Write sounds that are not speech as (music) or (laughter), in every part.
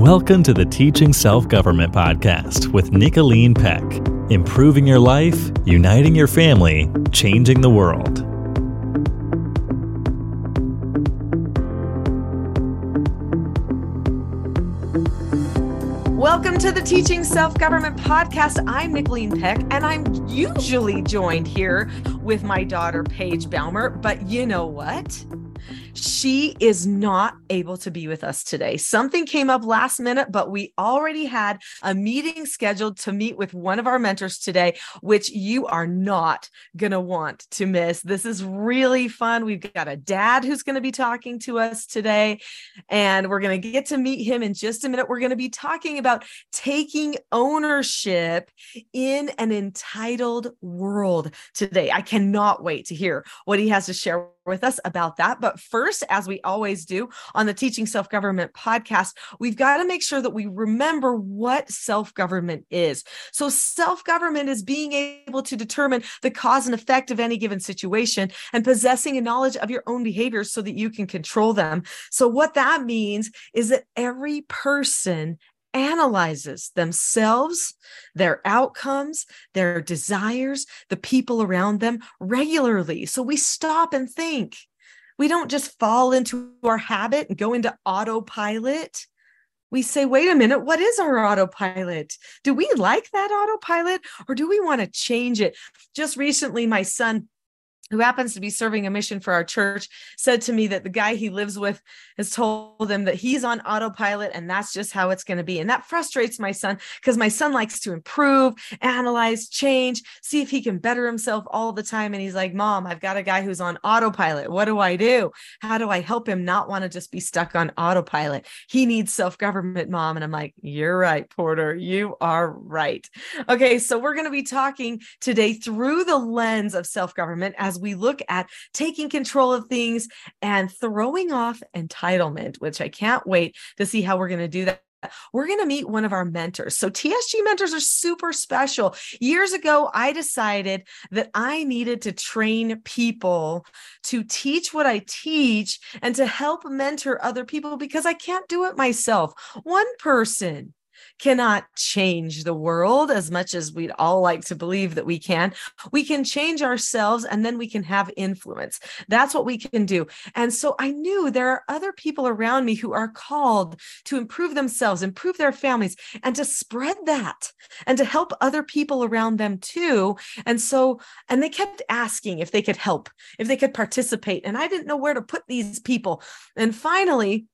Welcome to the Teaching Self Government Podcast with Nicholeen Peck. Improving your life, uniting your family, changing the world. Welcome to the Teaching Self Government Podcast. I'm Nicholeen Peck, and I'm usually joined here with my daughter, Paije Baumer. But you know what? She is not able to be with us today. Something came up last minute, but we already had a meeting scheduled to meet with one of our mentors today, which you are not going to want to miss. This is really fun. We've got a dad who's going to be talking to us today, and we're going to get to meet him in just a minute. We're going to be talking about taking ownership in an entitled world today. I cannot wait to hear what he has to share with us about that. But first, as we always do on the Teaching Self Government podcast, we've got to make sure that we remember what self government is. So, self government is being able to determine the cause and effect of any given situation and possessing a knowledge of your own behaviors so that you can control them. So, what that means is that every person analyzes themselves, their outcomes, their desires, the people around them regularly. So we stop and think. We don't just fall into our habit and go into autopilot. We say, wait a minute, what is our autopilot? Do we like that autopilot or do we want to change it? Just recently, my son who happens to be serving a mission for our church, said to me that the guy he lives with has told him that he's on autopilot and that's just how it's going to be. And that frustrates my son because my son likes to improve, analyze, change, see if he can better himself all the time. And he's like, Mom, I've got a guy who's on autopilot. What do I do? How do I help him not want to just be stuck on autopilot? He needs self government, Mom. And I'm like, You're right, Porter. You are right. Okay. So we're going to be talking today through the lens of self government as we look at taking control of things and throwing off entitlement, which I can't wait to see how we're going to do that we're going to meet one of our mentors. So, TSG mentors are super special. Years ago, I decided that I needed to train people to teach what I teach and to help mentor other people because I can't do it myself. One person cannot change the world as much as we'd all like to believe that we can. We can change ourselves and then we can have influence. That's what we can do. And so I knew there are other people around me who are called to improve themselves, improve their families, and to spread that and to help other people around them too. And so, and they kept asking if they could help, if they could participate. And I didn't know where to put these people. And finally,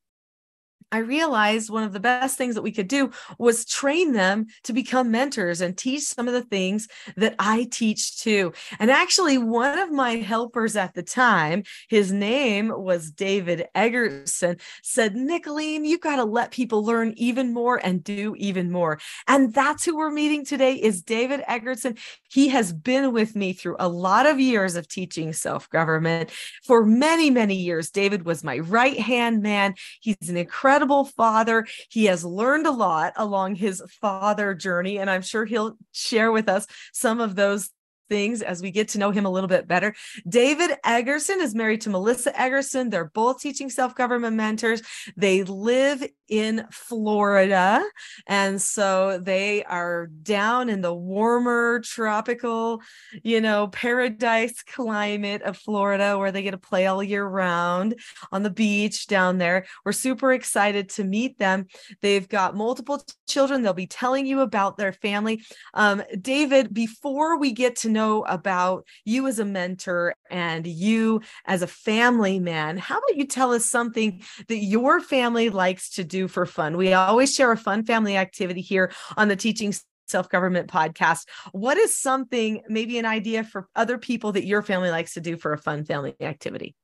I realized one of the best things that we could do was train them to become mentors and teach some of the things that I teach too. And actually, one of my helpers at the time, his name was David Eggertsen, said, Nicholeen, you've got to let people learn even more and do even more. And that's who we're meeting today is David Eggertsen. He has been with me through a lot of years of teaching self-government. For many, many years, David was my right-hand man. He's an incredible father. He has learned a lot along his father journey, and I'm sure he'll share with us some of those things as we get to know him a little bit better. David Eggertsen is married to Melissa Eggertsen. They're both teaching self government mentors. They live in Florida. And so they are down in the warmer tropical, you know, paradise climate of Florida where they get to play all year round on the beach down there. We're super excited to meet them. They've got multiple children. They'll be telling you about their family. Um, David, before we get to know about you as a mentor and you as a family man, how about you tell us something that your family likes to do for fun? We always share a fun family activity here on the Teaching self government podcast. What is something, maybe an idea for other people that your family likes to do for a fun family activity?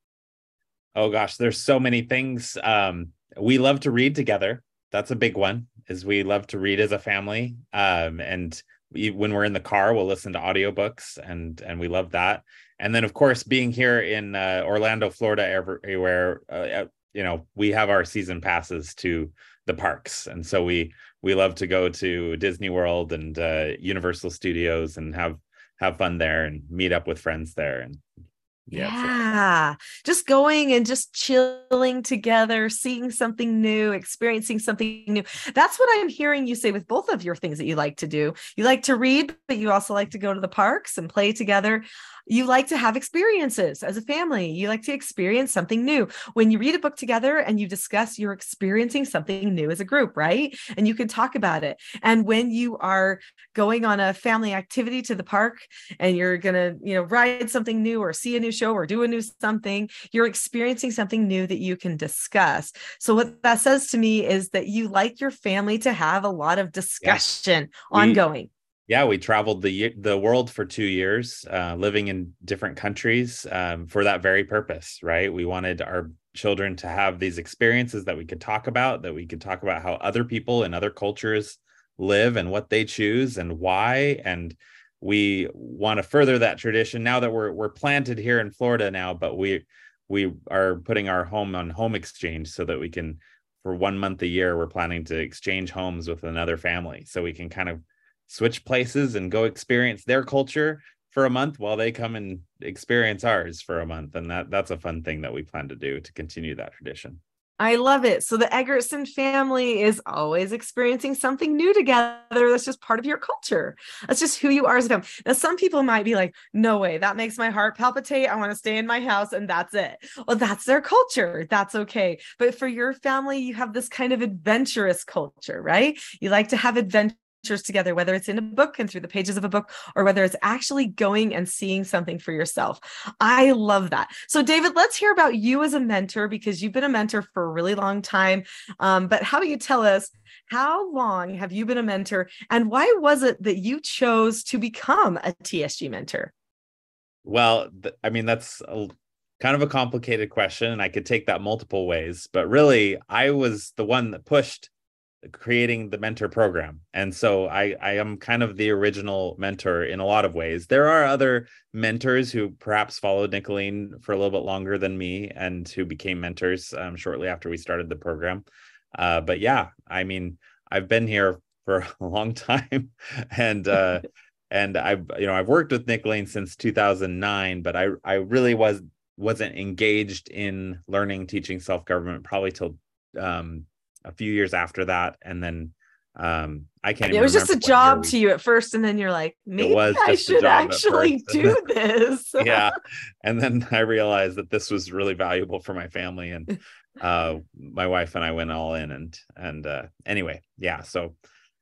Oh gosh, there's so many things. Um, we love to read together. That's a big one. Is we love to read as a family. Um, and when we're in the car, we'll listen to audiobooks and and we love that. And then of course, being here in uh, Orlando, Florida, everywhere, uh, you know, we have our season passes to the parks, and so we we love to go to Disney World and uh, Universal Studios and have have fun there and meet up with friends there and Yeah. Yeah. Just going and just chilling together, seeing something new, experiencing something new. That's what I'm hearing you say with both of your things that you like to do. You like to read, but you also like to go to the parks and play together you like to have experiences as a family. You like to experience something new. When you read a book together and you discuss, you're experiencing something new as a group, right? And you can talk about it. And when you are going on a family activity to the park and you're going to, you know, ride something new or see a new show or do a new something, you're experiencing something new that you can discuss. So what that says to me is that you like your family to have a lot of discussion yes. ongoing yeah we traveled the the world for two years uh, living in different countries um, for that very purpose right we wanted our children to have these experiences that we could talk about that we could talk about how other people in other cultures live and what they choose and why and we want to further that tradition now that we're we're planted here in Florida now but we we are putting our home on home exchange so that we can for one month a year we're planning to exchange homes with another family. So we can kind of switch places and go experience their culture for a month while they come and experience ours for a month. And that that's a fun thing that we plan to do to continue that tradition I love it. So the Eggertsen family is always experiencing something new together. That's just part of your culture. That's just who you are as a family. Now, some people might be like, no way, that makes my heart palpitate. I want to stay in my house and that's it. Well, that's their culture. That's okay. But for your family, you have this kind of adventurous culture, right? You like to have adventure together, whether it's in a book and through the pages of a book, or whether it's actually going and seeing something for yourself. I love that. So, David, let's hear about you as a mentor because you've been a mentor for a really long time. Um, but how about you tell us how long have you been a mentor and why was it that you chose to become a TSG mentor? Well, th- I mean, that's a, kind of a complicated question, and I could take that multiple ways. But really, I was the one that pushed creating the mentor program. And so i i am kind of the original mentor in a lot of ways. There are other mentors who perhaps followed nicholeen for a little bit longer than me and who became mentors um, shortly after we started the program. Uh, but yeah i mean i've been here for (laughs) a long time (laughs) and uh, (laughs) and i've you know i've worked with nicholeen since 2009 but i i really was wasn't engaged in learning teaching self-government probably till um, a few years after that, and then um I can't. It was just a job to you at first, and then you're like, maybe I should actually do (laughs) (laughs) this. yeah, and then I realized that this was really valuable for my family, and (laughs) uh, my wife and I went all in, and and uh, anyway, yeah. So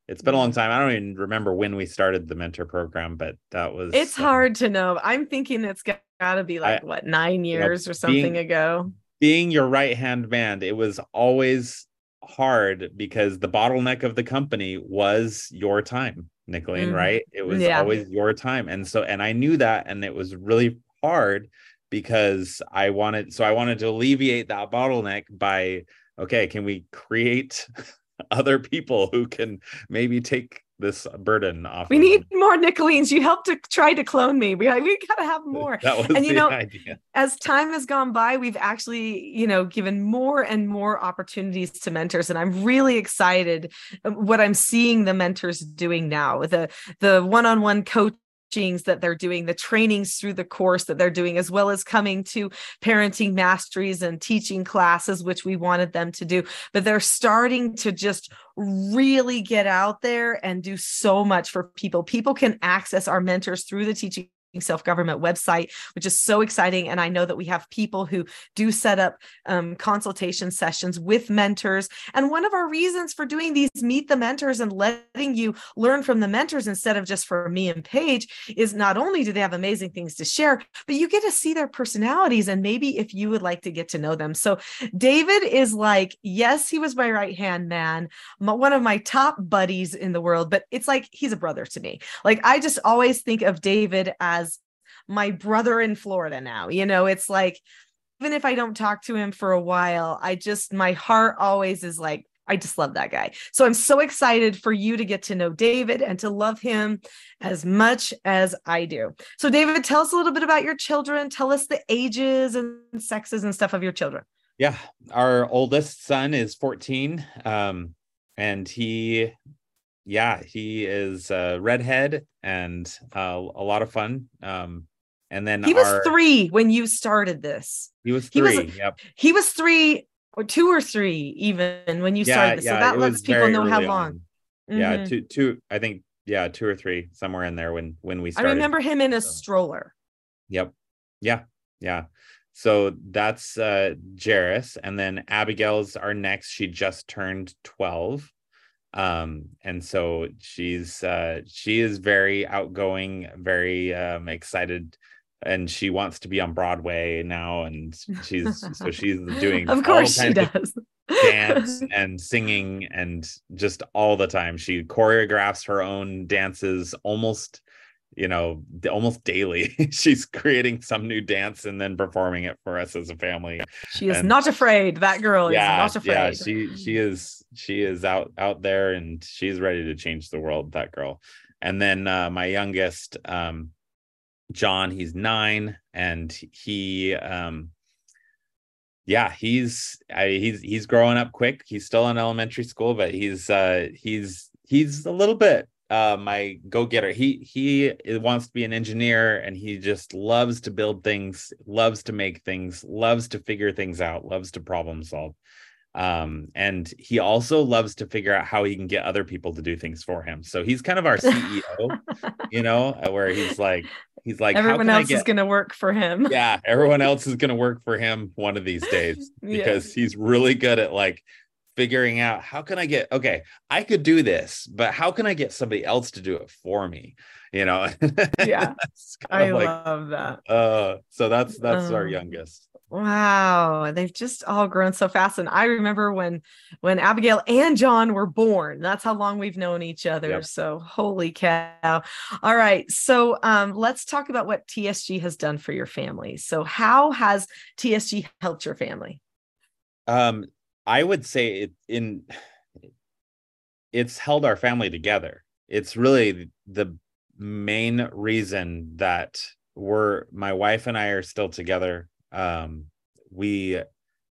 it's been a long time. I don't even remember when we started the mentor program, but that was. It's um, hard to know. I'm thinking it's got to be like I, what nine years you know, or something being, ago. Being your right hand man, it was always hard because the bottleneck of the company was your time, Nicholeen, mm right? It was yeah. always your time. And so, and I knew that, and it was really hard because I wanted, so I wanted to alleviate that bottleneck by, okay, can we create (laughs) other people who can maybe take this burden off. We need more Nicholeens. You helped to try to clone me. We we gotta have more. That was and you know, idea. as time has gone by, we've actually you know given more and more opportunities to mentors, and I'm really excited um, what I'm seeing the mentors doing now. The the one on coach that they're doing, the trainings through the course that they're doing, as well as coming to parenting masteries and teaching classes, which we wanted them to do. But they're starting to just really get out there and do so much for people. People can access our mentors through the teaching self government website, which is so exciting. And I know that we have people who do set up um, consultation sessions with mentors. And one of our reasons for doing these meet the mentors and letting you learn from the mentors instead of just for me and Paije is not only do they have amazing things to share, but you get to see their personalities and maybe if you would like to get to know them. So David is like, yes, he was my right hand man, one of my top buddies in the world, but it's like he's a brother to me. Like I just always think of David as my brother in Florida now. You know, it's like, even if I don't talk to him for a while, I just, my heart always is like, I just love that guy. So I'm so excited for you to get to know David and to love him as much as I do. So, David, tell us a little bit about your children. Tell us the ages and sexes and stuff of your children. Yeah. Our oldest son is 14. Um, and he yeah, he is a redhead and uh, a lot of fun. Um, and then he was our- three when you started this. He was he was- three. yep. He was three or two or three even when you started this. so that lets people know how long. on. Yeah, two, two. I think yeah, two or three, somewhere in there when when we started. I remember him in a so. stroller. Yep. Yeah. Yeah. So that's uh Jairus. And then Abigail's our next. She just turned 12. Um, and so she's uh she is very outgoing, very um excited, and she wants to be on Broadway now. And she's so (laughs) she's doing Of course she does. dance (laughs) and singing and just all the time. She choreographs her own dances almost, you know, almost daily. (laughs) She's creating some new dance and then performing it for us as a family. She is and- not afraid. That girl yeah, is not afraid. yeah, she she is she is out out there and she's ready to change the world. That girl. And then uh, my youngest, um, John, he's nine, and he um yeah he's I, he's he's growing up quick. He's still in elementary school but he's uh he's he's a little bit uh my go-getter. He he wants to be an engineer and he just loves to build things loves to make things loves to figure things out loves to problem solve. Um and he also loves to figure out how he can get other people to do things for him. So he's kind of our (laughs) ceo you know uh, where he's like he's like Everyone else is going to work for him. yeah, everyone else is going to work for him one of these days (laughs) Yeah. because he's really good at like figuring out how can I get okay, I could do this, but how can I get somebody else to do it for me? You know, (laughs) Yeah. I like love that. uh so that's that's our Um, youngest. Wow, they've just all grown so fast. And I remember when when Abigail and John were born. That's how long we've known each other. Yep. So holy cow. All right. So um let's talk about what TSG has done for your family. So how has TSG helped your family? Um I would say it in it's held our family together. It's really the main reason that we're my wife and I are still together. Um we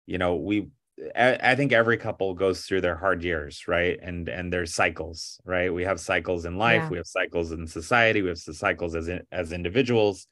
you know, we I, I think every couple goes through their hard years, right? And and there's cycles, right? We have cycles in life, Yeah. we have cycles in society, we have cycles as in, as individuals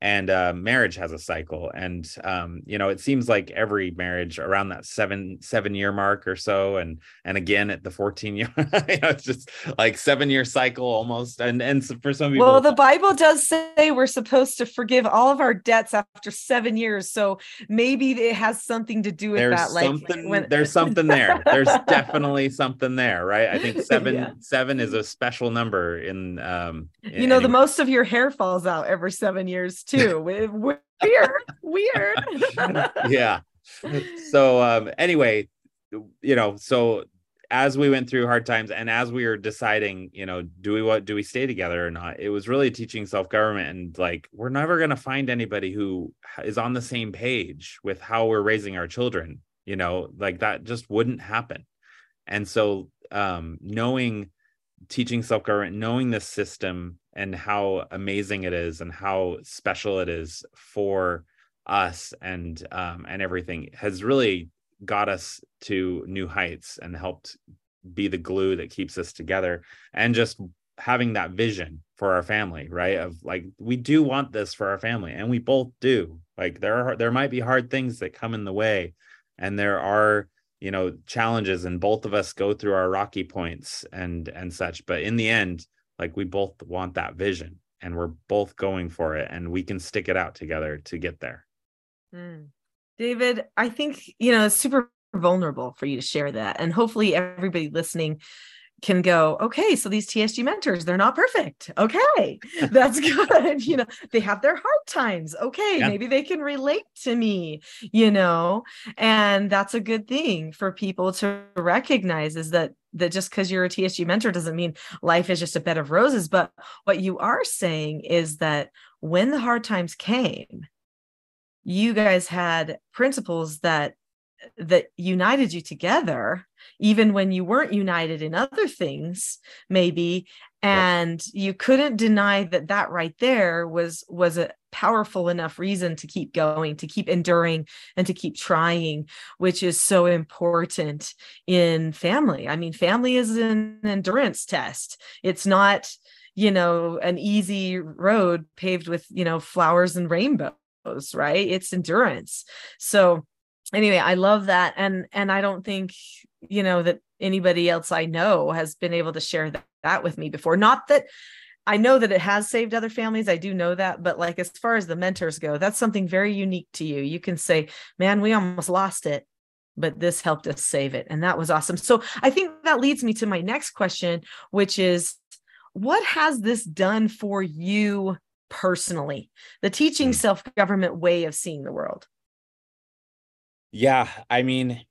and uh, marriage has a cycle and um, you know it seems like every marriage around that seven seven year mark or so and and again at the 14 year (laughs) you know, it's just like seven year cycle almost and and for some people Well, the Bible does say we're supposed to forgive all of our debts after seven years. So maybe it has something to do with there's that. Like when there's something there there's (laughs) definitely something there right i think (laughs) seven Yeah. seven is a special number in um you know, the most of your hair falls out every seven years too. (laughs) Weird, weird. (laughs) yeah so um anyway you know so as we went through hard times and as we were deciding you know do we what do we stay together or not it was really teaching self-government and like we're never going to find anybody who is on the same page with how we're raising our children you know like that just wouldn't happen and so um knowing teaching self-government knowing this system and how amazing it is and how special it is for us and um and everything has really got us to new heights and helped be the glue that keeps us together and just having that vision for our family right? Of like we do want this for our family and we both do. Like there are there might be hard things that come in the way and there are you know challenges and both of us go through our rocky points and and such but in the end like we both want that vision and we're both going for it and we can stick it out together to get there Mm. David, I think, you know, it's super vulnerable for you to share that. And hopefully everybody listening can go, okay, so these TSG mentors, they're not perfect. Okay, (laughs) that's good. (laughs) you know, they have their hard times. Okay, Yeah. maybe they can relate to me, you know, and that's a good thing for people to recognize is that that just because you're a TSG mentor doesn't mean life is just a bed of roses. But what you are saying is that when the hard times came, you guys had principles that that united you together even when you weren't united in other things maybe and you couldn't deny that that right there was was a powerful enough reason to keep going to keep enduring and to keep trying which is so important in family. I mean family is an endurance test. It's not you know an easy road paved with you know flowers and rainbows right? It's endurance. So anyway i love that and and i don't think you know that anybody else i know has been able to share that, that with me before not that I know that it has saved other families. I do know that. But like as far as the mentors go, that's something very unique to you. You can say, man, we almost lost it, but this helped us save it. And that was awesome. So I think that leads me to my next question, which is what has this done for you personally? The teaching hmm. self government way of seeing the world. Yeah. I mean,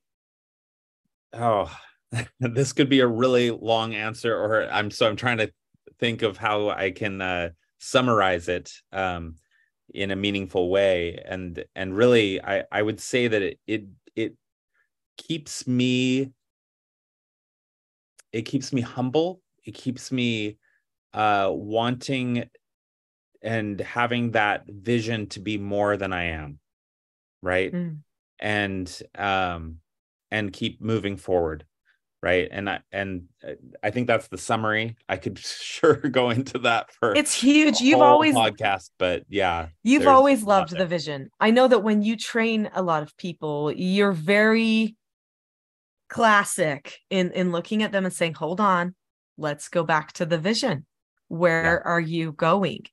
oh, (laughs) this could be a really long answer, or I'm so I'm trying to think of how I can uh, summarize it um, in a meaningful way. And and really, I I would say that it it it keeps me it keeps me humble. It keeps me uh, wanting and having that vision to be more than I am, right? Mm. And um, and keep moving forward right? And i and uh, i think that's the summary. I could (laughs) sure go into that for it's huge. You've always podcast but yeah you've always loved the vision. I know that when you train a lot of people you're very classic in in looking at them and saying hold on let's go back to the vision. Where yeah. are you going?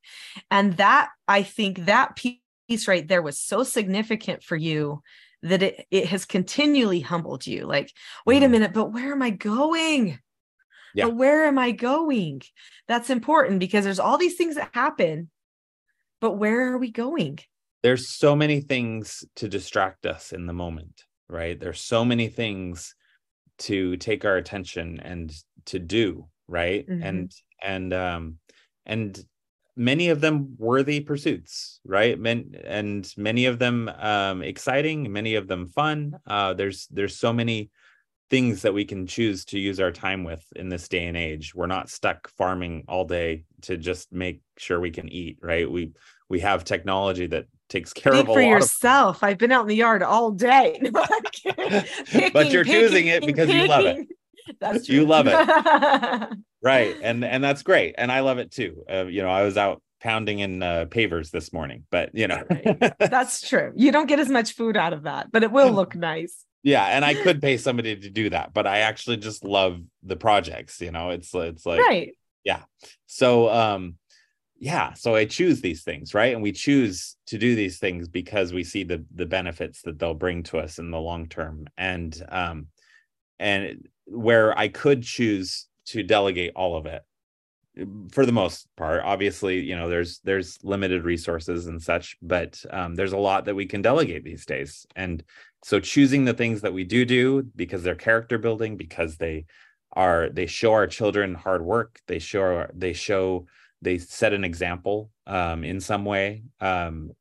And that i think that piece right there was so significant for you that it, it has continually humbled you like wait a mm. minute but where am i going yeah. but where am i going that's important because there's all these things that happen but where are we going there's so many things to distract us in the moment right there's so many things to take our attention and to do right mm-hmm. and and um and many of them worthy pursuits, right? Men, and many of them um, exciting, many of them fun. Uh, there's there's so many things that we can choose to use our time with in this day and age. We're not stuck farming all day to just make sure we can eat, right? We we have technology that takes care Speak of for yourself. Of... I've been out in the yard all day. (laughs) picking, (laughs) but you're picking, choosing it because picking. you love it. That's true. You love it. (laughs) right. (laughs) And and that's great. And I love it too. Uh, you know, I was out pounding in uh, pavers this morning, but you know. right. (laughs) That's true. You don't get as much food out of that, but it will look nice. Yeah, and I could pay (laughs) somebody to do that, but I actually just love the projects, you know. It's it's like Right. Yeah. So um yeah, so I choose these things, right? And we choose to do these things because we see the the benefits that they'll bring to us in the long term. And um and where I could choose to delegate all of it for the most part. Obviously you know there's there's limited resources and such but um, there's a lot that we can delegate these days. And so choosing the things that we do do because they're character building because they are they show our children hard work they show they show they set an example um, in some way um,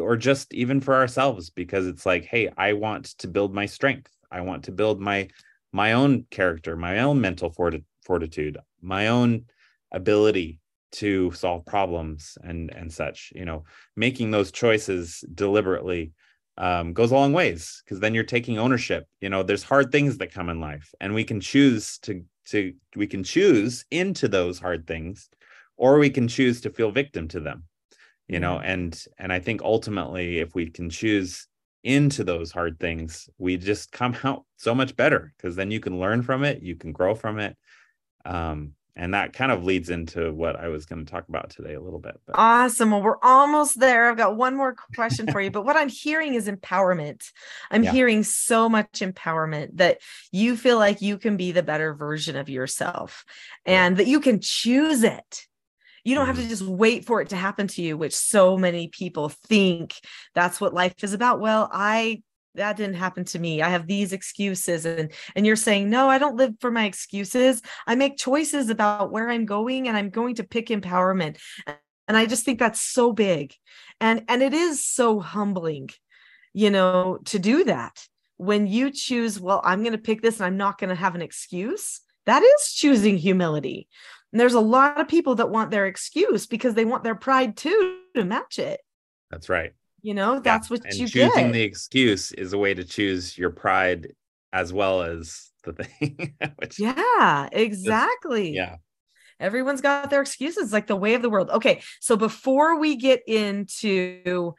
or just even for ourselves because it's like hey i want to build my strength. I want to build my my own character, my own mental forti- fortitude, my own ability to solve problems and and such. You know, making those choices deliberately um, goes a long ways because then you're taking ownership. You know, there's hard things that come in life, and we can choose to to we can choose into those hard things, or we can choose to feel victim to them. You know, mm-hmm. and and I think ultimately, if we can choose into those hard things, we just come (laughs) out so much better because then you can learn from it, you can grow from it. Um, and that kind of leads into what I was going to talk about today a little bit. But. Awesome. Well, we're almost there. I've got one more question for you, (laughs) but what I'm hearing is empowerment. I'm yeah. hearing so much empowerment that you feel like you can be the better version of yourself and that you can choose it. You don't have to mm-hmm. just wait for it to happen to you, which so many people think that's what life is about. Well, I that didn't happen to me. I have these excuses and and you're saying, "No, I don't live for my excuses. I make choices about where I'm going and I'm going to pick empowerment." And I just think that's so big. And and it is so humbling, you know, to do that. When you choose, well, I'm going to pick this and I'm not going to have an excuse. That is choosing humility. And there's a lot of people that want their excuse because they want their pride too to match it. That's right. You know, that's yeah. what and you choosing get. the excuse is a way to choose your pride as well as the thing. (laughs) yeah, exactly. yeah. everyone's got their excuses like the way of the world okay so before we get into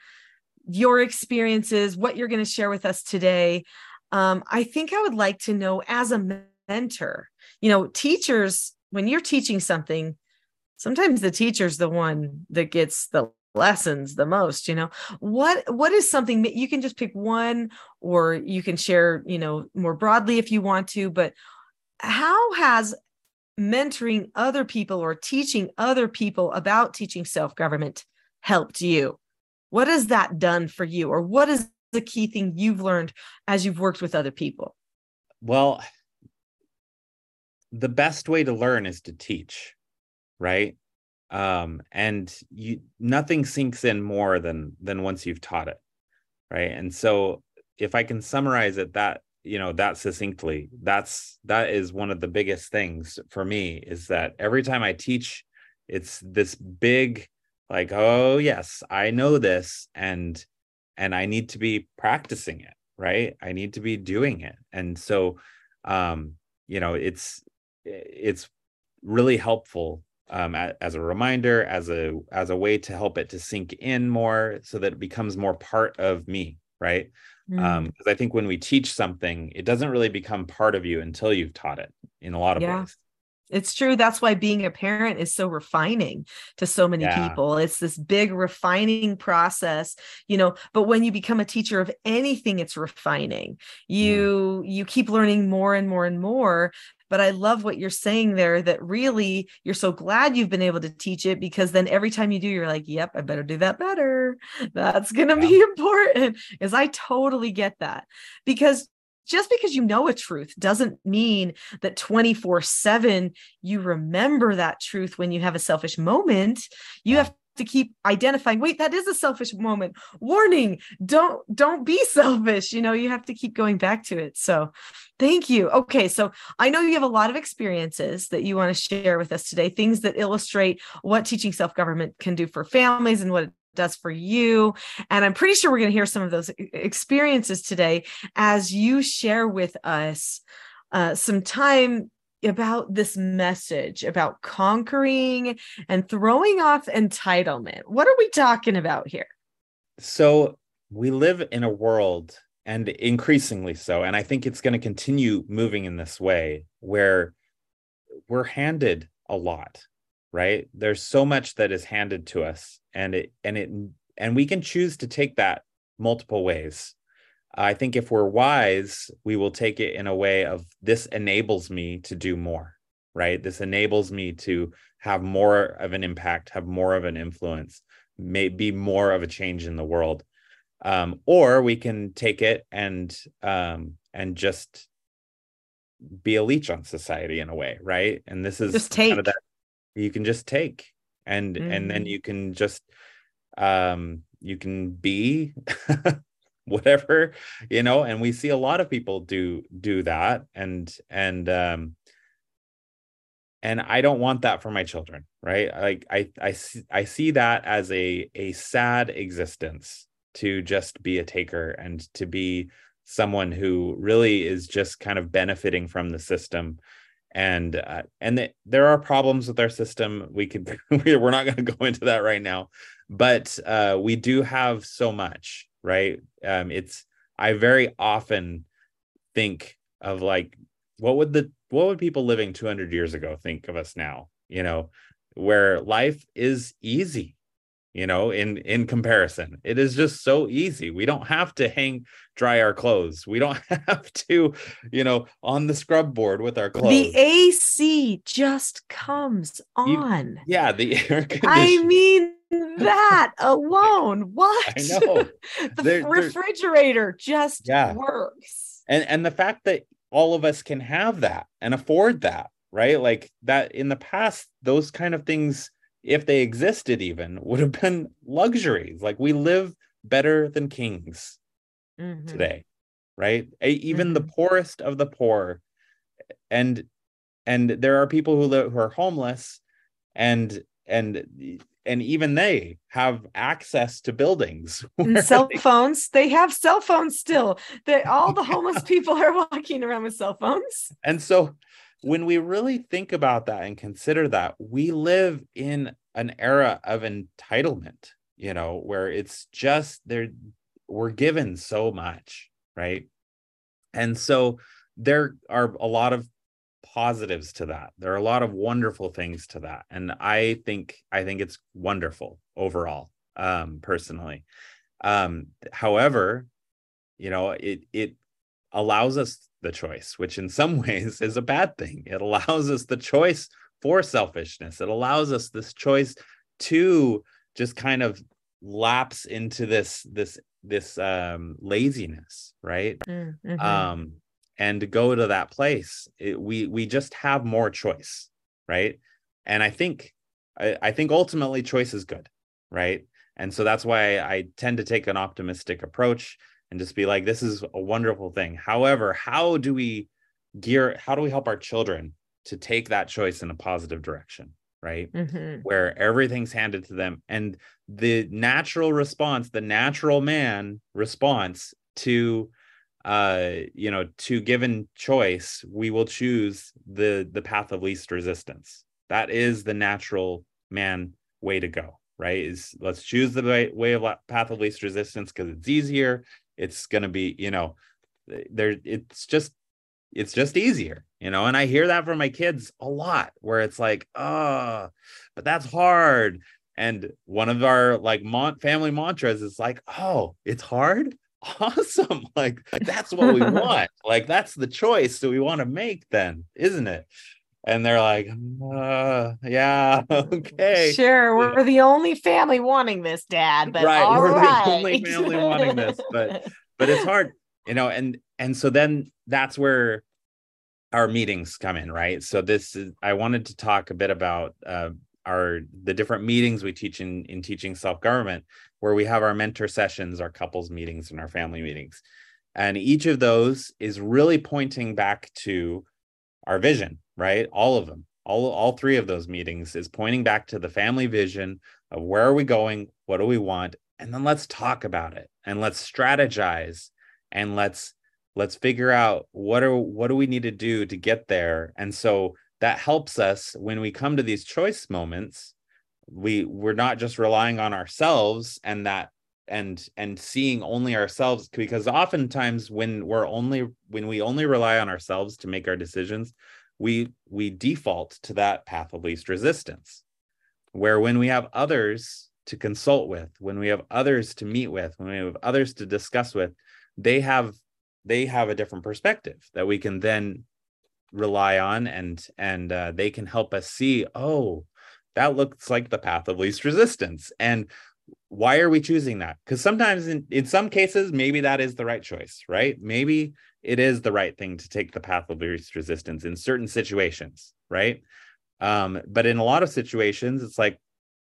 your experiences what you're going to share with us today um, i think i would like to know as a mentor you know teachers when you're teaching something sometimes the teacher's the one that gets the lessons the most you know? What what is something you can just pick one or you can share you know more broadly if you want to but how has mentoring other people or teaching other people about teaching self-government helped you? What has that done for you or what is the key thing you've learned as you've worked with other people? Well the best way to learn is to teach right um and you nothing sinks in more than than once you've taught it right? And so if i can summarize it that you know that succinctly that's that is one of the biggest things for me is that every time i teach it's this big like oh yes i know this and and i need to be practicing it right? I need to be doing it. And so um you know it's it's really helpful um, as a reminder, as a as a way to help it to sink in more, so that it becomes more part of me, right? Because mm. um, I think when we teach something, it doesn't really become part of you until you've taught it in a lot of yeah. ways. It's true. That's why being a parent is so refining to so many yeah. people. It's this big refining process, you know, but when you become a teacher of anything, it's refining. You mm. you keep learning more and more and more but I love what you're saying there that really you're so glad you've been able to teach it because then every time you do, you're like, yep, I better do that better. That's going to yeah. be (laughs) important. Is I totally get that because just because you know a truth doesn't mean that 24 7 you remember that truth when you have a selfish moment. You have to keep identifying wait that is a selfish moment. Warning don't don't be (laughs) selfish. You know you have to keep going back to it. So thank you. Okay so i know you have a lot of experiences that you want to share with us today things that illustrate what teaching self-government can do for families and what it does for you. And i'm pretty sure we're going to hear some of those experiences today as you share with us uh, some time about this message about conquering and throwing off entitlement. What are we talking about here? So, we live in a world, and increasingly so, and I think it's going to continue moving in this way where we're handed a lot, right? There's so much that is handed to us, and it, and it, and we can choose to take that multiple ways. I think if we're wise, we will take it in a way of this enables me to do more, right? This enables me to have more of an impact, have more of an influence, maybe more of a change in the world. Um, or we can take it and um, and just be a leech on society in a way, right? And this is just take. Kind of that, you can just take, and mm. and then mm. you can just um, you can be (laughs) whatever (laughs) you know and we see a lot of people do do that and and um and i don't want that for my children right? Like i i see, i see that as a a sad existence to just be a taker and to be someone who really is just kind of benefiting from the system. And uh, and the, there are problems with our system. We could (laughs) we're not going to go into that right now. But uh, we do have so much right? Um it's i very often think of like what would the what would people living 200 years ago think of us now? You know where life is easy you know in in comparison. It is just so easy. We don't have to hang dry our clothes. We don't (laughs) have to you know on the scrub board with our clothes. The ac just comes on. you, yeah the (laughs) air i mean that (laughs) alone what? i know. (laughs) The they're, refrigerator just yeah. works. And and the fact that all of us can have that and afford that right? Like that in the past those kind of things if they existed even would have been luxuries. Like we live better than kings mm-hmm. today right? Even mm-hmm. the poorest of the poor. And and there are people who live who are homeless and and and even they have access to buildings. (laughs) And cell they... phones they have cell phones still. That all the (laughs) homeless people are walking around with cell phones. And so when we really think about that and consider that, we live in an era of entitlement, you know, where it's just there, we're given so much, right? And so there are a lot of positives to that. There are a lot of wonderful things to that. And I think I think it's wonderful overall, um, personally. Um, however, you know, it it allows us the choice, which in some (laughs) ways is a bad thing. It allows us the choice for selfishness. It allows us this choice to just kind of lapse into this this this um laziness right mm-hmm. um and to go to that place it, we we just have more choice right? And i think I, I think ultimately choice is good right? And so that's why i tend to take an optimistic approach and just be like this is a wonderful thing. However how do we gear how do we help our children to take that choice in a positive direction right? Mm-hmm. where everything's handed to them and the natural response the natural man response to uh you know to given choice we will choose the the path of least resistance. That is the natural man way to go right? Is let's choose the way, way of path of least resistance because it's easier. It's going to be you know there it's just it's just easier you know? And i hear that from my kids a lot where it's like oh but that's hard. And one of our like mon- family mantras is like oh it's hard awesome. (laughs) Like that's what we want. Like that's the choice that we want to make then isn't it? And they're like uh, yeah (laughs) okay. Sure we're the only family wanting this dad but right we're right. the only family wanting this but but it's hard you know and and so then that's where our meetings come in right? So this is i wanted to talk a bit about uh, our the different meetings we teach in in teaching self-government where we have our mentor sessions our couples meetings and our family meetings. And each of those is really pointing back to our vision right? All of them. All all three of those meetings is pointing back to the family vision of where are we going what do we want and then let's talk about it and let's strategize and let's let's figure out what are what do we need to do to get there. And so that helps us when we come to these choice moments we we're not just relying on ourselves and that and and seeing only ourselves because oftentimes when we're only when we only rely on ourselves to make our decisions we we default to that path of least resistance. Where when we have others to consult with when we have others to meet with when we have others to discuss with they have they have a different perspective that we can then rely on and and uh, they can help us see oh that looks like the path of least resistance. And why are we choosing that? Because sometimes in, in some cases maybe that is the right choice right? Maybe it is the right thing to take the path of least resistance in certain situations right? Um but in a lot of situations it's like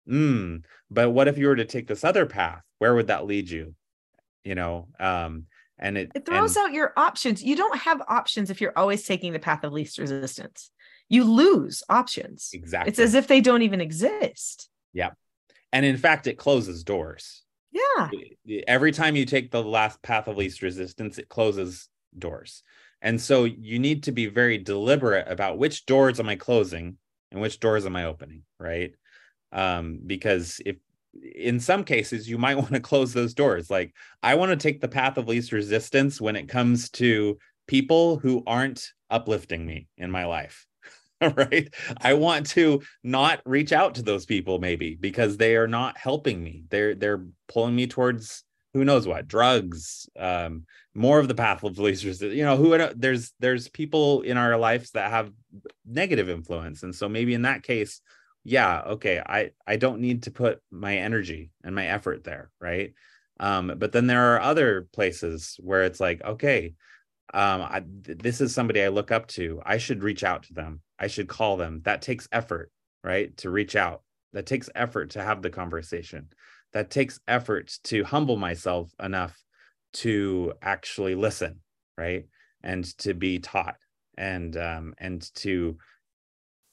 hmm but what if you were to take this other path? Where would that lead you? You know um and it, it throws and, out your options. You don't have options if you're always taking the path of least resistance. You lose options. Exactly it's as if they don't even exist. Yeah and in fact it closes doors. Yeah. Every time you take the last path of least resistance it closes doors. And so you need to be very deliberate about which doors am i closing and which doors am i opening right? Um because if in some cases you might (laughs) want to close those doors. Like i want to take the path of least resistance when it comes to people who aren't uplifting me in my life (laughs) right? I want to not reach out to those people maybe because they are not helping me. They're they're pulling me towards who knows what drugs um more of the path of (laughs) least resistance you know who there's there's people in our lives that have negative influence. And so maybe in that case yeah okay i i don't need to put my energy and my effort there right? Um but then there are other places where it's like okay um I, this is somebody i look up to i should reach out to them i should call them. That takes effort right to reach out. That takes effort to have the conversation. That takes effort to humble myself enough to actually listen right and to be taught and um and to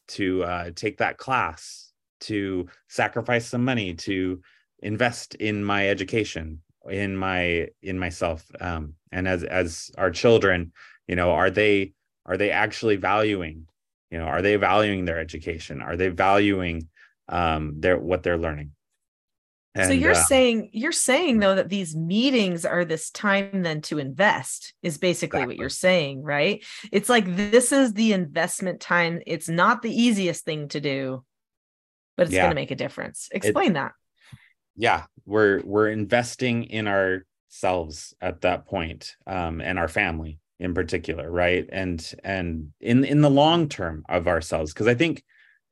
to uh, take that class, to sacrifice some money, to invest in my education, in my in myself, um, and as as our children, you know, are they are they actually valuing you know are they valuing their education? Are they valuing um their what they're learning and, so you're uh, saying you're saying though that these meetings are this time then to invest is basically exactly. what you're saying, right? It's like this is the investment time. It's not the easiest thing to do, but it's yeah. going to make a difference. Explain it, that. Yeah, we're we're investing in ourselves at that point, um, and our family in particular, right? And and in in the long term of ourselves, because I think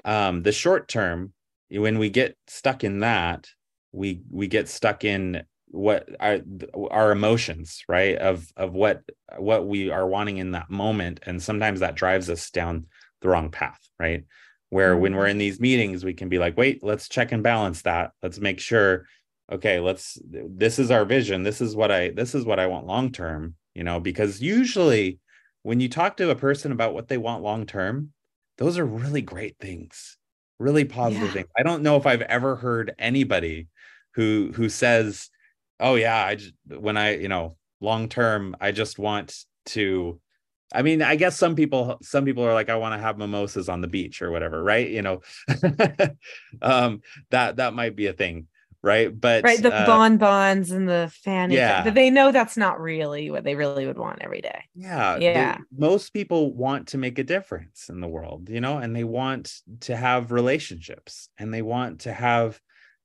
um, the short term, when we get stuck in that, we we get stuck in what our our emotions right? Of of what what we are wanting in that moment. And sometimes that drives us down the wrong path right? Where when we're in mm-hmm. these meetings we can be like wait let's check and balance that. Let's make sure okay let's this is our vision. This is what i this is what i want long term you know? Because usually when you talk to a person about what they want long term those are really great things really positive yeah. things. I don't know if i've ever heard anybody who who says, "Oh yeah, I just when I you know long term, I just want to." I mean, I guess some people some people are like, "I want to have mimosas on the beach" or whatever, right? You know, (laughs) um, that that might be a thing right? But right, the uh, bonbons and the fanny. Yeah, they know that's not really what they really would want every day. Yeah, yeah. They, most people want to make a difference in the world, you know, and they want to have relationships, and they want to have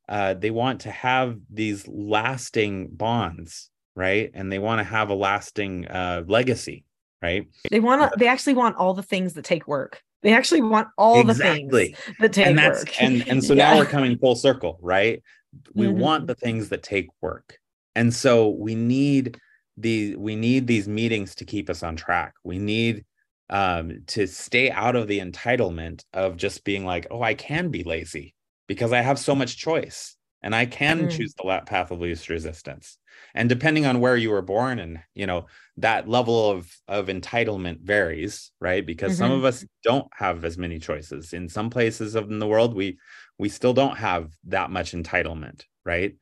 uh, they want to have these lasting bonds, right? And they want to have a lasting uh, legacy, right? They want to. They actually want all the things that take work. They actually want all exactly. the things that take and that's, work. And (laughs) and so yeah. now we're coming full circle, right? We mm-hmm. want the things that take work, and so we need the we need these meetings to keep us on track. We need um, to stay out of the entitlement of just being like, oh, I can be lazy because I have so much choice and I can mm. choose the path of least resistance. And depending on where you were born and, you know, that level of, of entitlement varies, right? Because mm-hmm. some of mm-hmm. us don't have as many choices. In some places of in the world, we, we still don't have that much entitlement, right?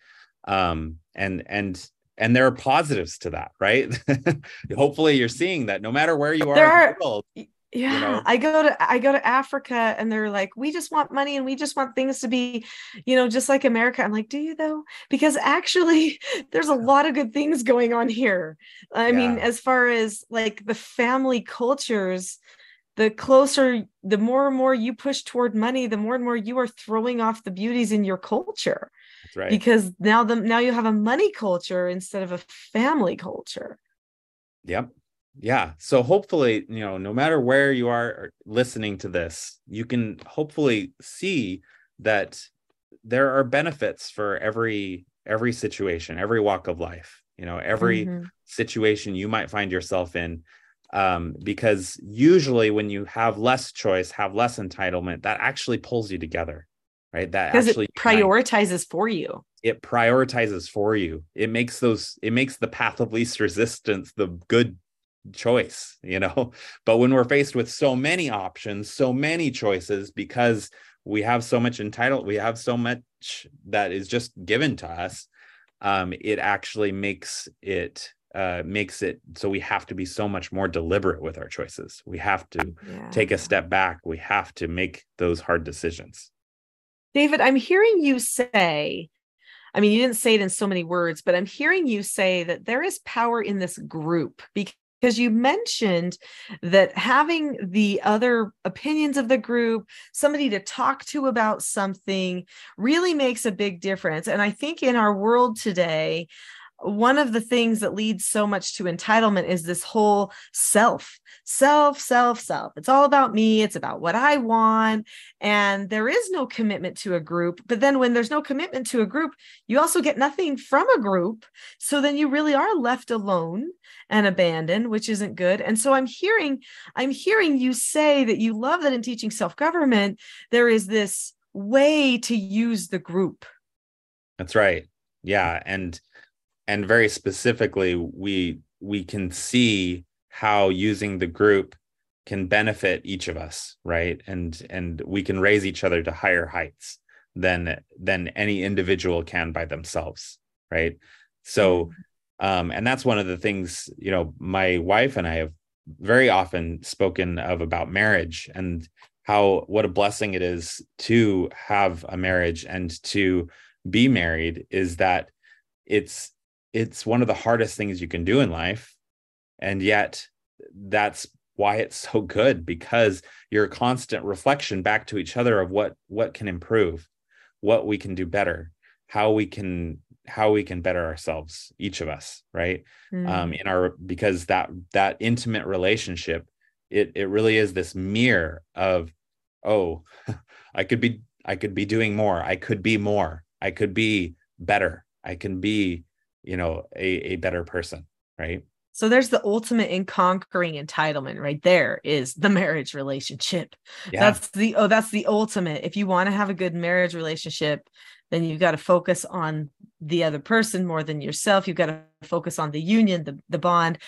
Um, and, and, and there are positives to that, right? (laughs) Hopefully you're seeing that no matter where you are, are in the world, yeah you know? i go to i go to africa and they're like we just want money and we just want things to be you know just like america. I'm like do you though? Because actually (laughs) there's a lot of good things going on here. I yeah. mean as far as like the family cultures the closer the more and more you push toward money the more and more you are throwing off the beauties in your culture. That's right. Because now the now you have a money culture instead of a family culture. Yep yeah so hopefully you know no matter where you are listening to this you can hopefully see that there are benefits for every every situation every walk of life you know every mm-hmm. situation you might find yourself in um, because usually when you have less choice have less entitlement that actually pulls you together right? That actually it prioritizes for you. It prioritizes for you. It makes those it makes the path of least resistance the good choice, you know. (laughs) But when we're faced with so many options, so many choices, because we have so much entitled, we have so much that is just given to us, um, it actually makes it uh, makes it so we have to be so much more deliberate with our choices. We have to yeah. take a step back. We have to make those hard decisions. David, I'm hearing you say, I mean, you didn't say it in so many words, but I'm hearing you say that there is power in this group because because you mentioned that having the other opinions of the group, somebody to talk to about something, really makes a big difference. And I think in our world today, one of the things that leads so much to entitlement is this whole self, self, self, self. It's all about me. It's about what I want. And there is no commitment to a group. But then when there's no commitment to a group, you also get nothing from a group. So then you really are left alone and abandoned, which isn't good. And so I'm hearing, I'm hearing you say that you love that in teaching self-government, there is this way to use the group. That's right. Yeah. And and very specifically we we can see how using the group can benefit each of us right? And and we can raise each other to higher heights than than any individual can by themselves right? So um and that's one of the things you know my wife and i have very often spoken of about marriage and how what a blessing it is to have a marriage and to be married is that it's it's one of the hardest things you can do in life. And yet that's why it's so good because you're a constant reflection back to each other of what what can improve what we can do better how we can how we can better ourselves each of us right? Mm. um in our because that that intimate relationship it it really is this mirror of oh (laughs) i could be i could be doing more. I could be more. I could be better. I can be you know a, a better person right so there's the ultimate in conquering entitlement right there is the marriage relationship. Yeah. That's the oh that's the ultimate. If you want to have a good marriage relationship, then you've got to focus on the other person more than yourself. You've got to focus on the union, the, the bond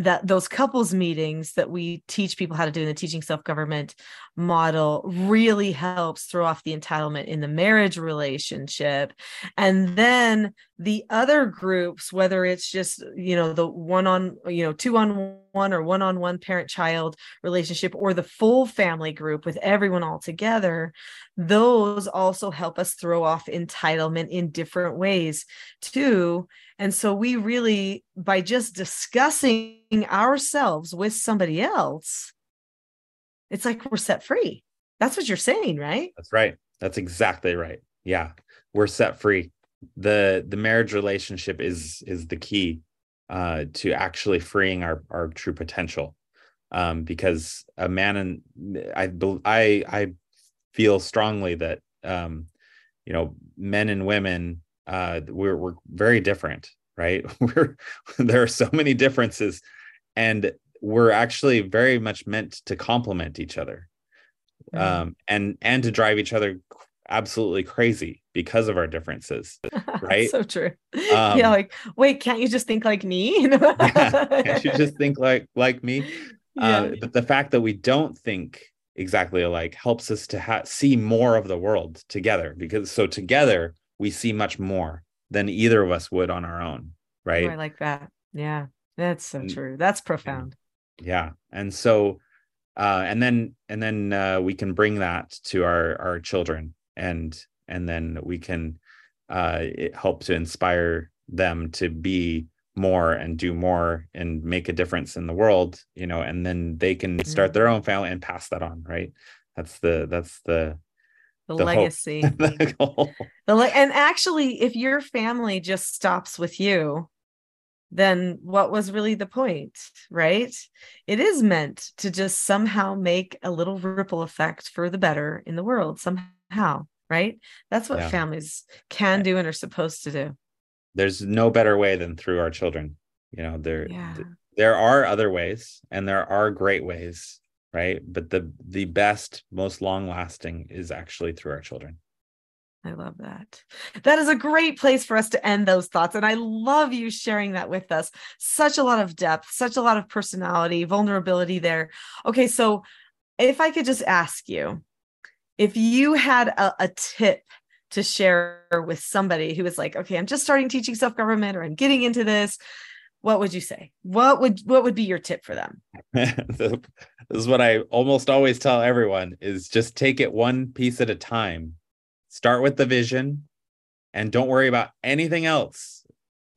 that those couples meetings that we teach people how to do in the teaching self-government model really helps throw off the entitlement in the marriage relationship. And then the other groups whether it's just you know the one on you know two on one or one on one parent child relationship or the full family group with everyone all together those also help us throw off entitlement in different ways too and so we really, by just discussing ourselves with somebody else, it's like we're set free. That's what you're saying, right? That's right. That's exactly right. Yeah. We're set free. The the marriage relationship is is the key uh to actually freeing our our true potential. Um because a man and I I I feel strongly that um you know men and women uh, we're we're very different, right? (laughs) We're there are so many differences, and we're actually very much meant to complement each other, mm-hmm. um, and and to drive each other absolutely crazy because of our differences (laughs) right so true um, yeah like wait can't you just think like me (laughs) yeah, can't you just think like like me yeah. uh, but the fact that we don't think exactly alike helps us to ha- see more of the world together because so together we see much more than either of us would on our own right? Oh, i like that. Yeah that's so true. That's profound. Yeah and so uh and then and then uh we can bring that to our our children and and then we can uh help to inspire them to be more and do more and make a difference in the world you know and then they can start mm-hmm. their own family and pass that on right? That's the that's the the, the legacy (laughs) the, the le- and actually if your family just stops with you then what was really the point right? It is meant to just somehow make a little ripple effect for the better in the world somehow right? That's what yeah. families can do and are supposed to do. There's no better way than through our children you know there yeah. there are other ways and there are great ways right but the the best most long lasting is actually through our children I love that. That is a great place for us to end those thoughts. And I love you sharing that with us. Such a lot of depth, such a lot of personality, vulnerability there. Okay, so if I could just ask you if you had a, a tip to share with somebody who is like, okay, I'm just starting teaching self government or I'm getting into this, what would you say? What would what would be your tip for them? (laughs) this is what I almost always tell everyone is just take it one piece at a time. Start with the vision and don't worry about anything else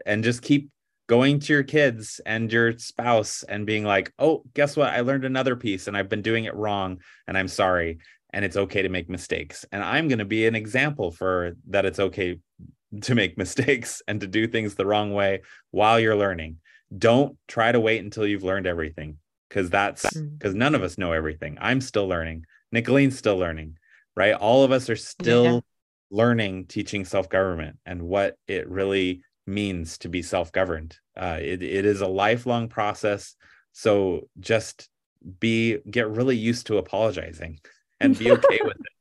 and just keep going to your kids and your spouse and being like, "Oh, guess what? I learned another piece and I've been doing it wrong and I'm sorry and it's okay to make mistakes." And I'm going to be an example for that it's okay to make mistakes and to do things the wrong way while you're learning. Don't try to wait until you've learned everything because that's because mm. none of us know everything. I'm still learning. Nicholeen's still learning, right? All of us are still yeah. learning teaching self government and what it really means to be self governed. Uh, it, it is a lifelong process. So just be, get really used to apologizing and be okay (laughs) with it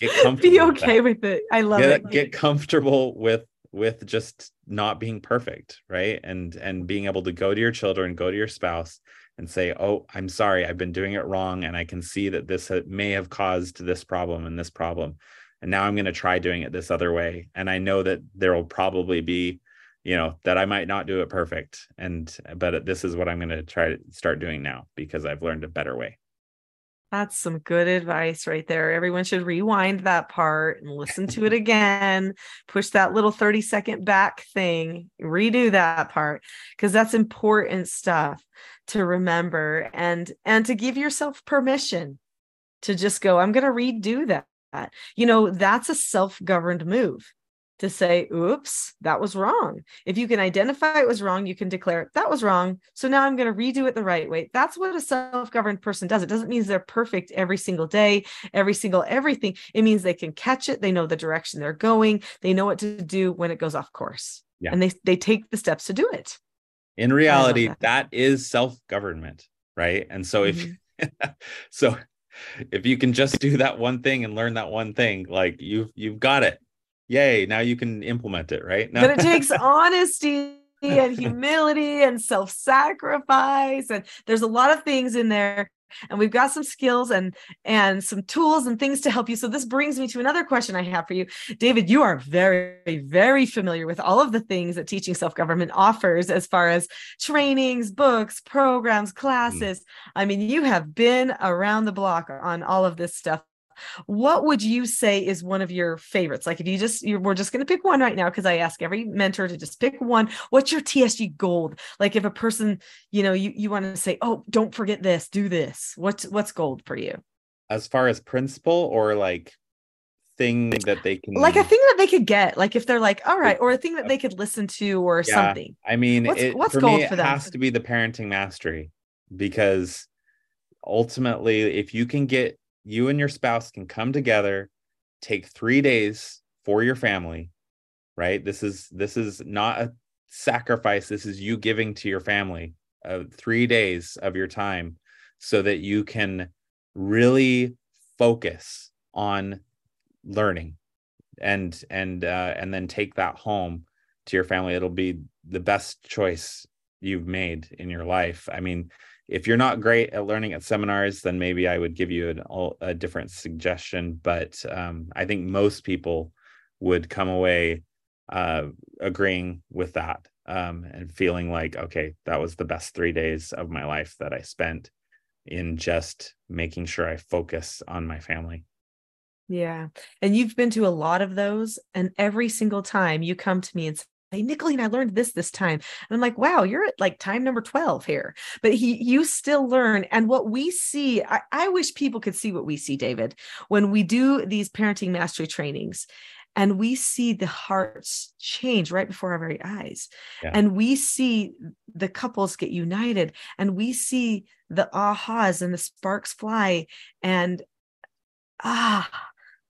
get (laughs) comfortable. Be okay with, with, it. I love get, it. Get comfortable with with just not being perfect, right? And and being able to go to your children, go to your spouse, and say, "Oh, I'm sorry, I've been doing it wrong, and I can see that this may have caused this problem and this problem, and now I'm going to try doing it this other way." And I know that there will probably be you know that i might not do it perfect and but this is what i'm going to try to start doing now because i've learned a better way that's some good advice right there. Everyone should rewind that part and listen to it (laughs) again. Push that little 30 second back thing, redo that part because that's important stuff to remember and and to give yourself permission to just go I'm going to redo that. You know, that's a self-governed move to say, oops, that was wrong. If you can identify it was wrong, you can declare that was wrong. So now I'm going to redo it the right way. That's what a self governed person does. It doesn't mean they're perfect every single day, every single everything. It means they can catch it. They know the direction they're going. They know what to do when it goes off course. Yeah. And they, they take the steps to do it. In reality, that. that is self government, right? And so if, mm-hmm. (laughs) so if you can just do that one thing and learn that one thing, like you've, you've got it yay now you can implement it right? Now but it takes (laughs) honesty and humility and self-sacrifice and there's a lot of things in there and we've got some skills and and some tools and things to help you. So this brings me to another question i have for you. David you are very very familiar with all of the things that teaching self-government offers as far as trainings books programs classes. Mm. i mean you have been around the block on all of this stuff what would you say is one of your favorites? Like if you just you we're just going to pick one right now because I ask every mentor to just pick one. What's your TSG gold? Like if a person, you know, you you want to say, "Oh, don't forget this, do this." What's what's gold for you? As far as principle or like thing that they can like a thing that they could get like if they're like all right or a thing that they could listen to or yeah, something i mean what's, it, what's gold me, for them has to be the parenting mastery because ultimately if you can get you and your spouse can come together, take three days for your family, right? This is this is not a sacrifice. This is you giving to your family uh, three days of your time so that you can really focus on learning and and uh, and then take that home to your family it'll be the best choice you've made in your life i mean if you're not great at learning at seminars, then maybe I would give you an, a different suggestion. But um, I think most people would come away uh, agreeing with that um, and feeling like, okay, that was the best three days of my life that I spent in just making sure I focus on my family. Yeah. And you've been to a lot of those. And every single time you come to me and hey Nicholeen, I learned this this time. And I'm like, wow, you're at like time number 12 here. But he you still learn. And what we see, I, I wish people could see what we see, David, when we do these parenting mastery trainings and we see the hearts change right before our very eyes yeah. and we see the couples get united and we see the ahas and the sparks fly and ah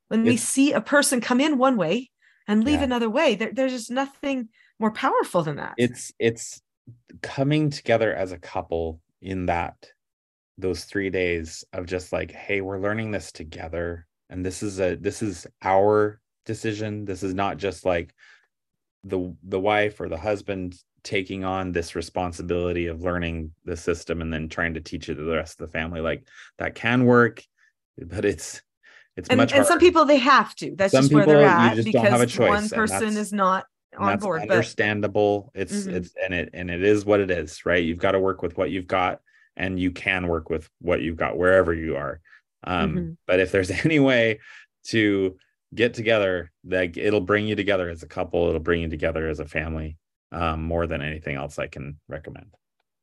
when it's, we see a person come in one way and leave yeah. another way. There, there's just nothing more powerful than that. It's it's coming together as a couple in that those three days of just like, hey, we're learning this together. And this is a this is our decision. This is not just like the the wife or the husband taking on this responsibility of learning the system and then trying to teach it to the rest of the family. Like that can work, but it's it's and, much and some people they have to. That's some just where they're at because one person is not on board. Understandable. But... It's mm-hmm. it's and it and it is what it is, right? You've got to work with what you've got, and you can work with what you've got wherever you are. Um, mm-hmm. But if there's (laughs) any way to get together, that it'll bring you together as a couple. It'll bring you together as a family. Um, more than anything else, I can recommend.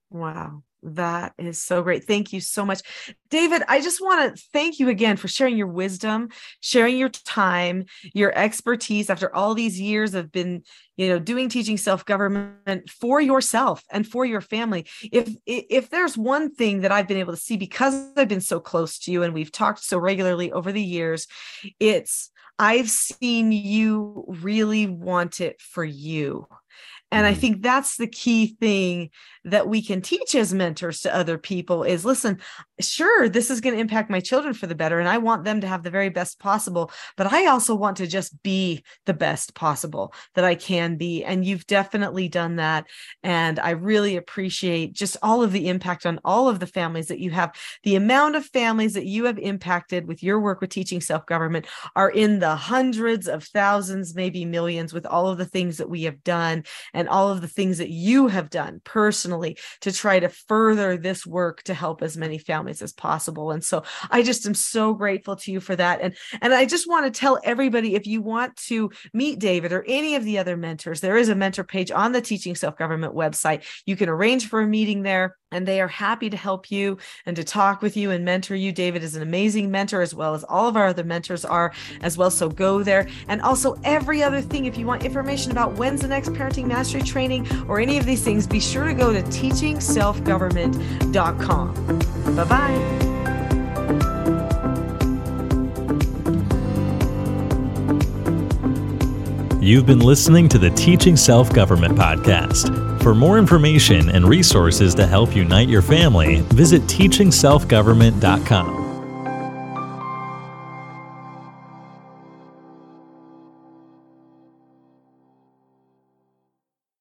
Wow. That is so great. Thank you so much. David, I just want to thank you again for sharing your wisdom, sharing your time, your expertise after all these years of been, you know, doing teaching self-government for yourself and for your family. If if there's one thing that I've been able to see because I've been so close to you and we've talked so regularly over the years, it's I've seen you really want it for you. And I mm-hmm. think that's the key thing that we can teach as mentors to other people is listen, sure, this is going to impact my children for the better. And I want them to have the very best possible, but I also want to just be the best possible that I can be. And you've definitely done that. And I really appreciate just all of the impact on all of the families that you have. The amount of families that you have impacted with your work with teaching self government are in the hundreds of thousands, maybe millions, with all of the things that we have done and all of the things that you have done personally to try to further this work to help as many families as possible. And so I just am so grateful to you for that. And, and I just want to tell everybody if you want to meet David or any of the other mentors, there is a mentor page on the Teaching Self Government website. You can arrange for a meeting there and they are happy to help you and to talk with you and mentor you. David is an amazing mentor, as well as all of our other mentors are as well. So go there. And also, every other thing, if you want information about when's the next parenting mastery training or any of these things, be sure to go to teachingselfgovernment.com. Bye bye. You've been listening to the Teaching Self Government Podcast. For more information and resources to help unite your family, visit teachingselfgovernment.com.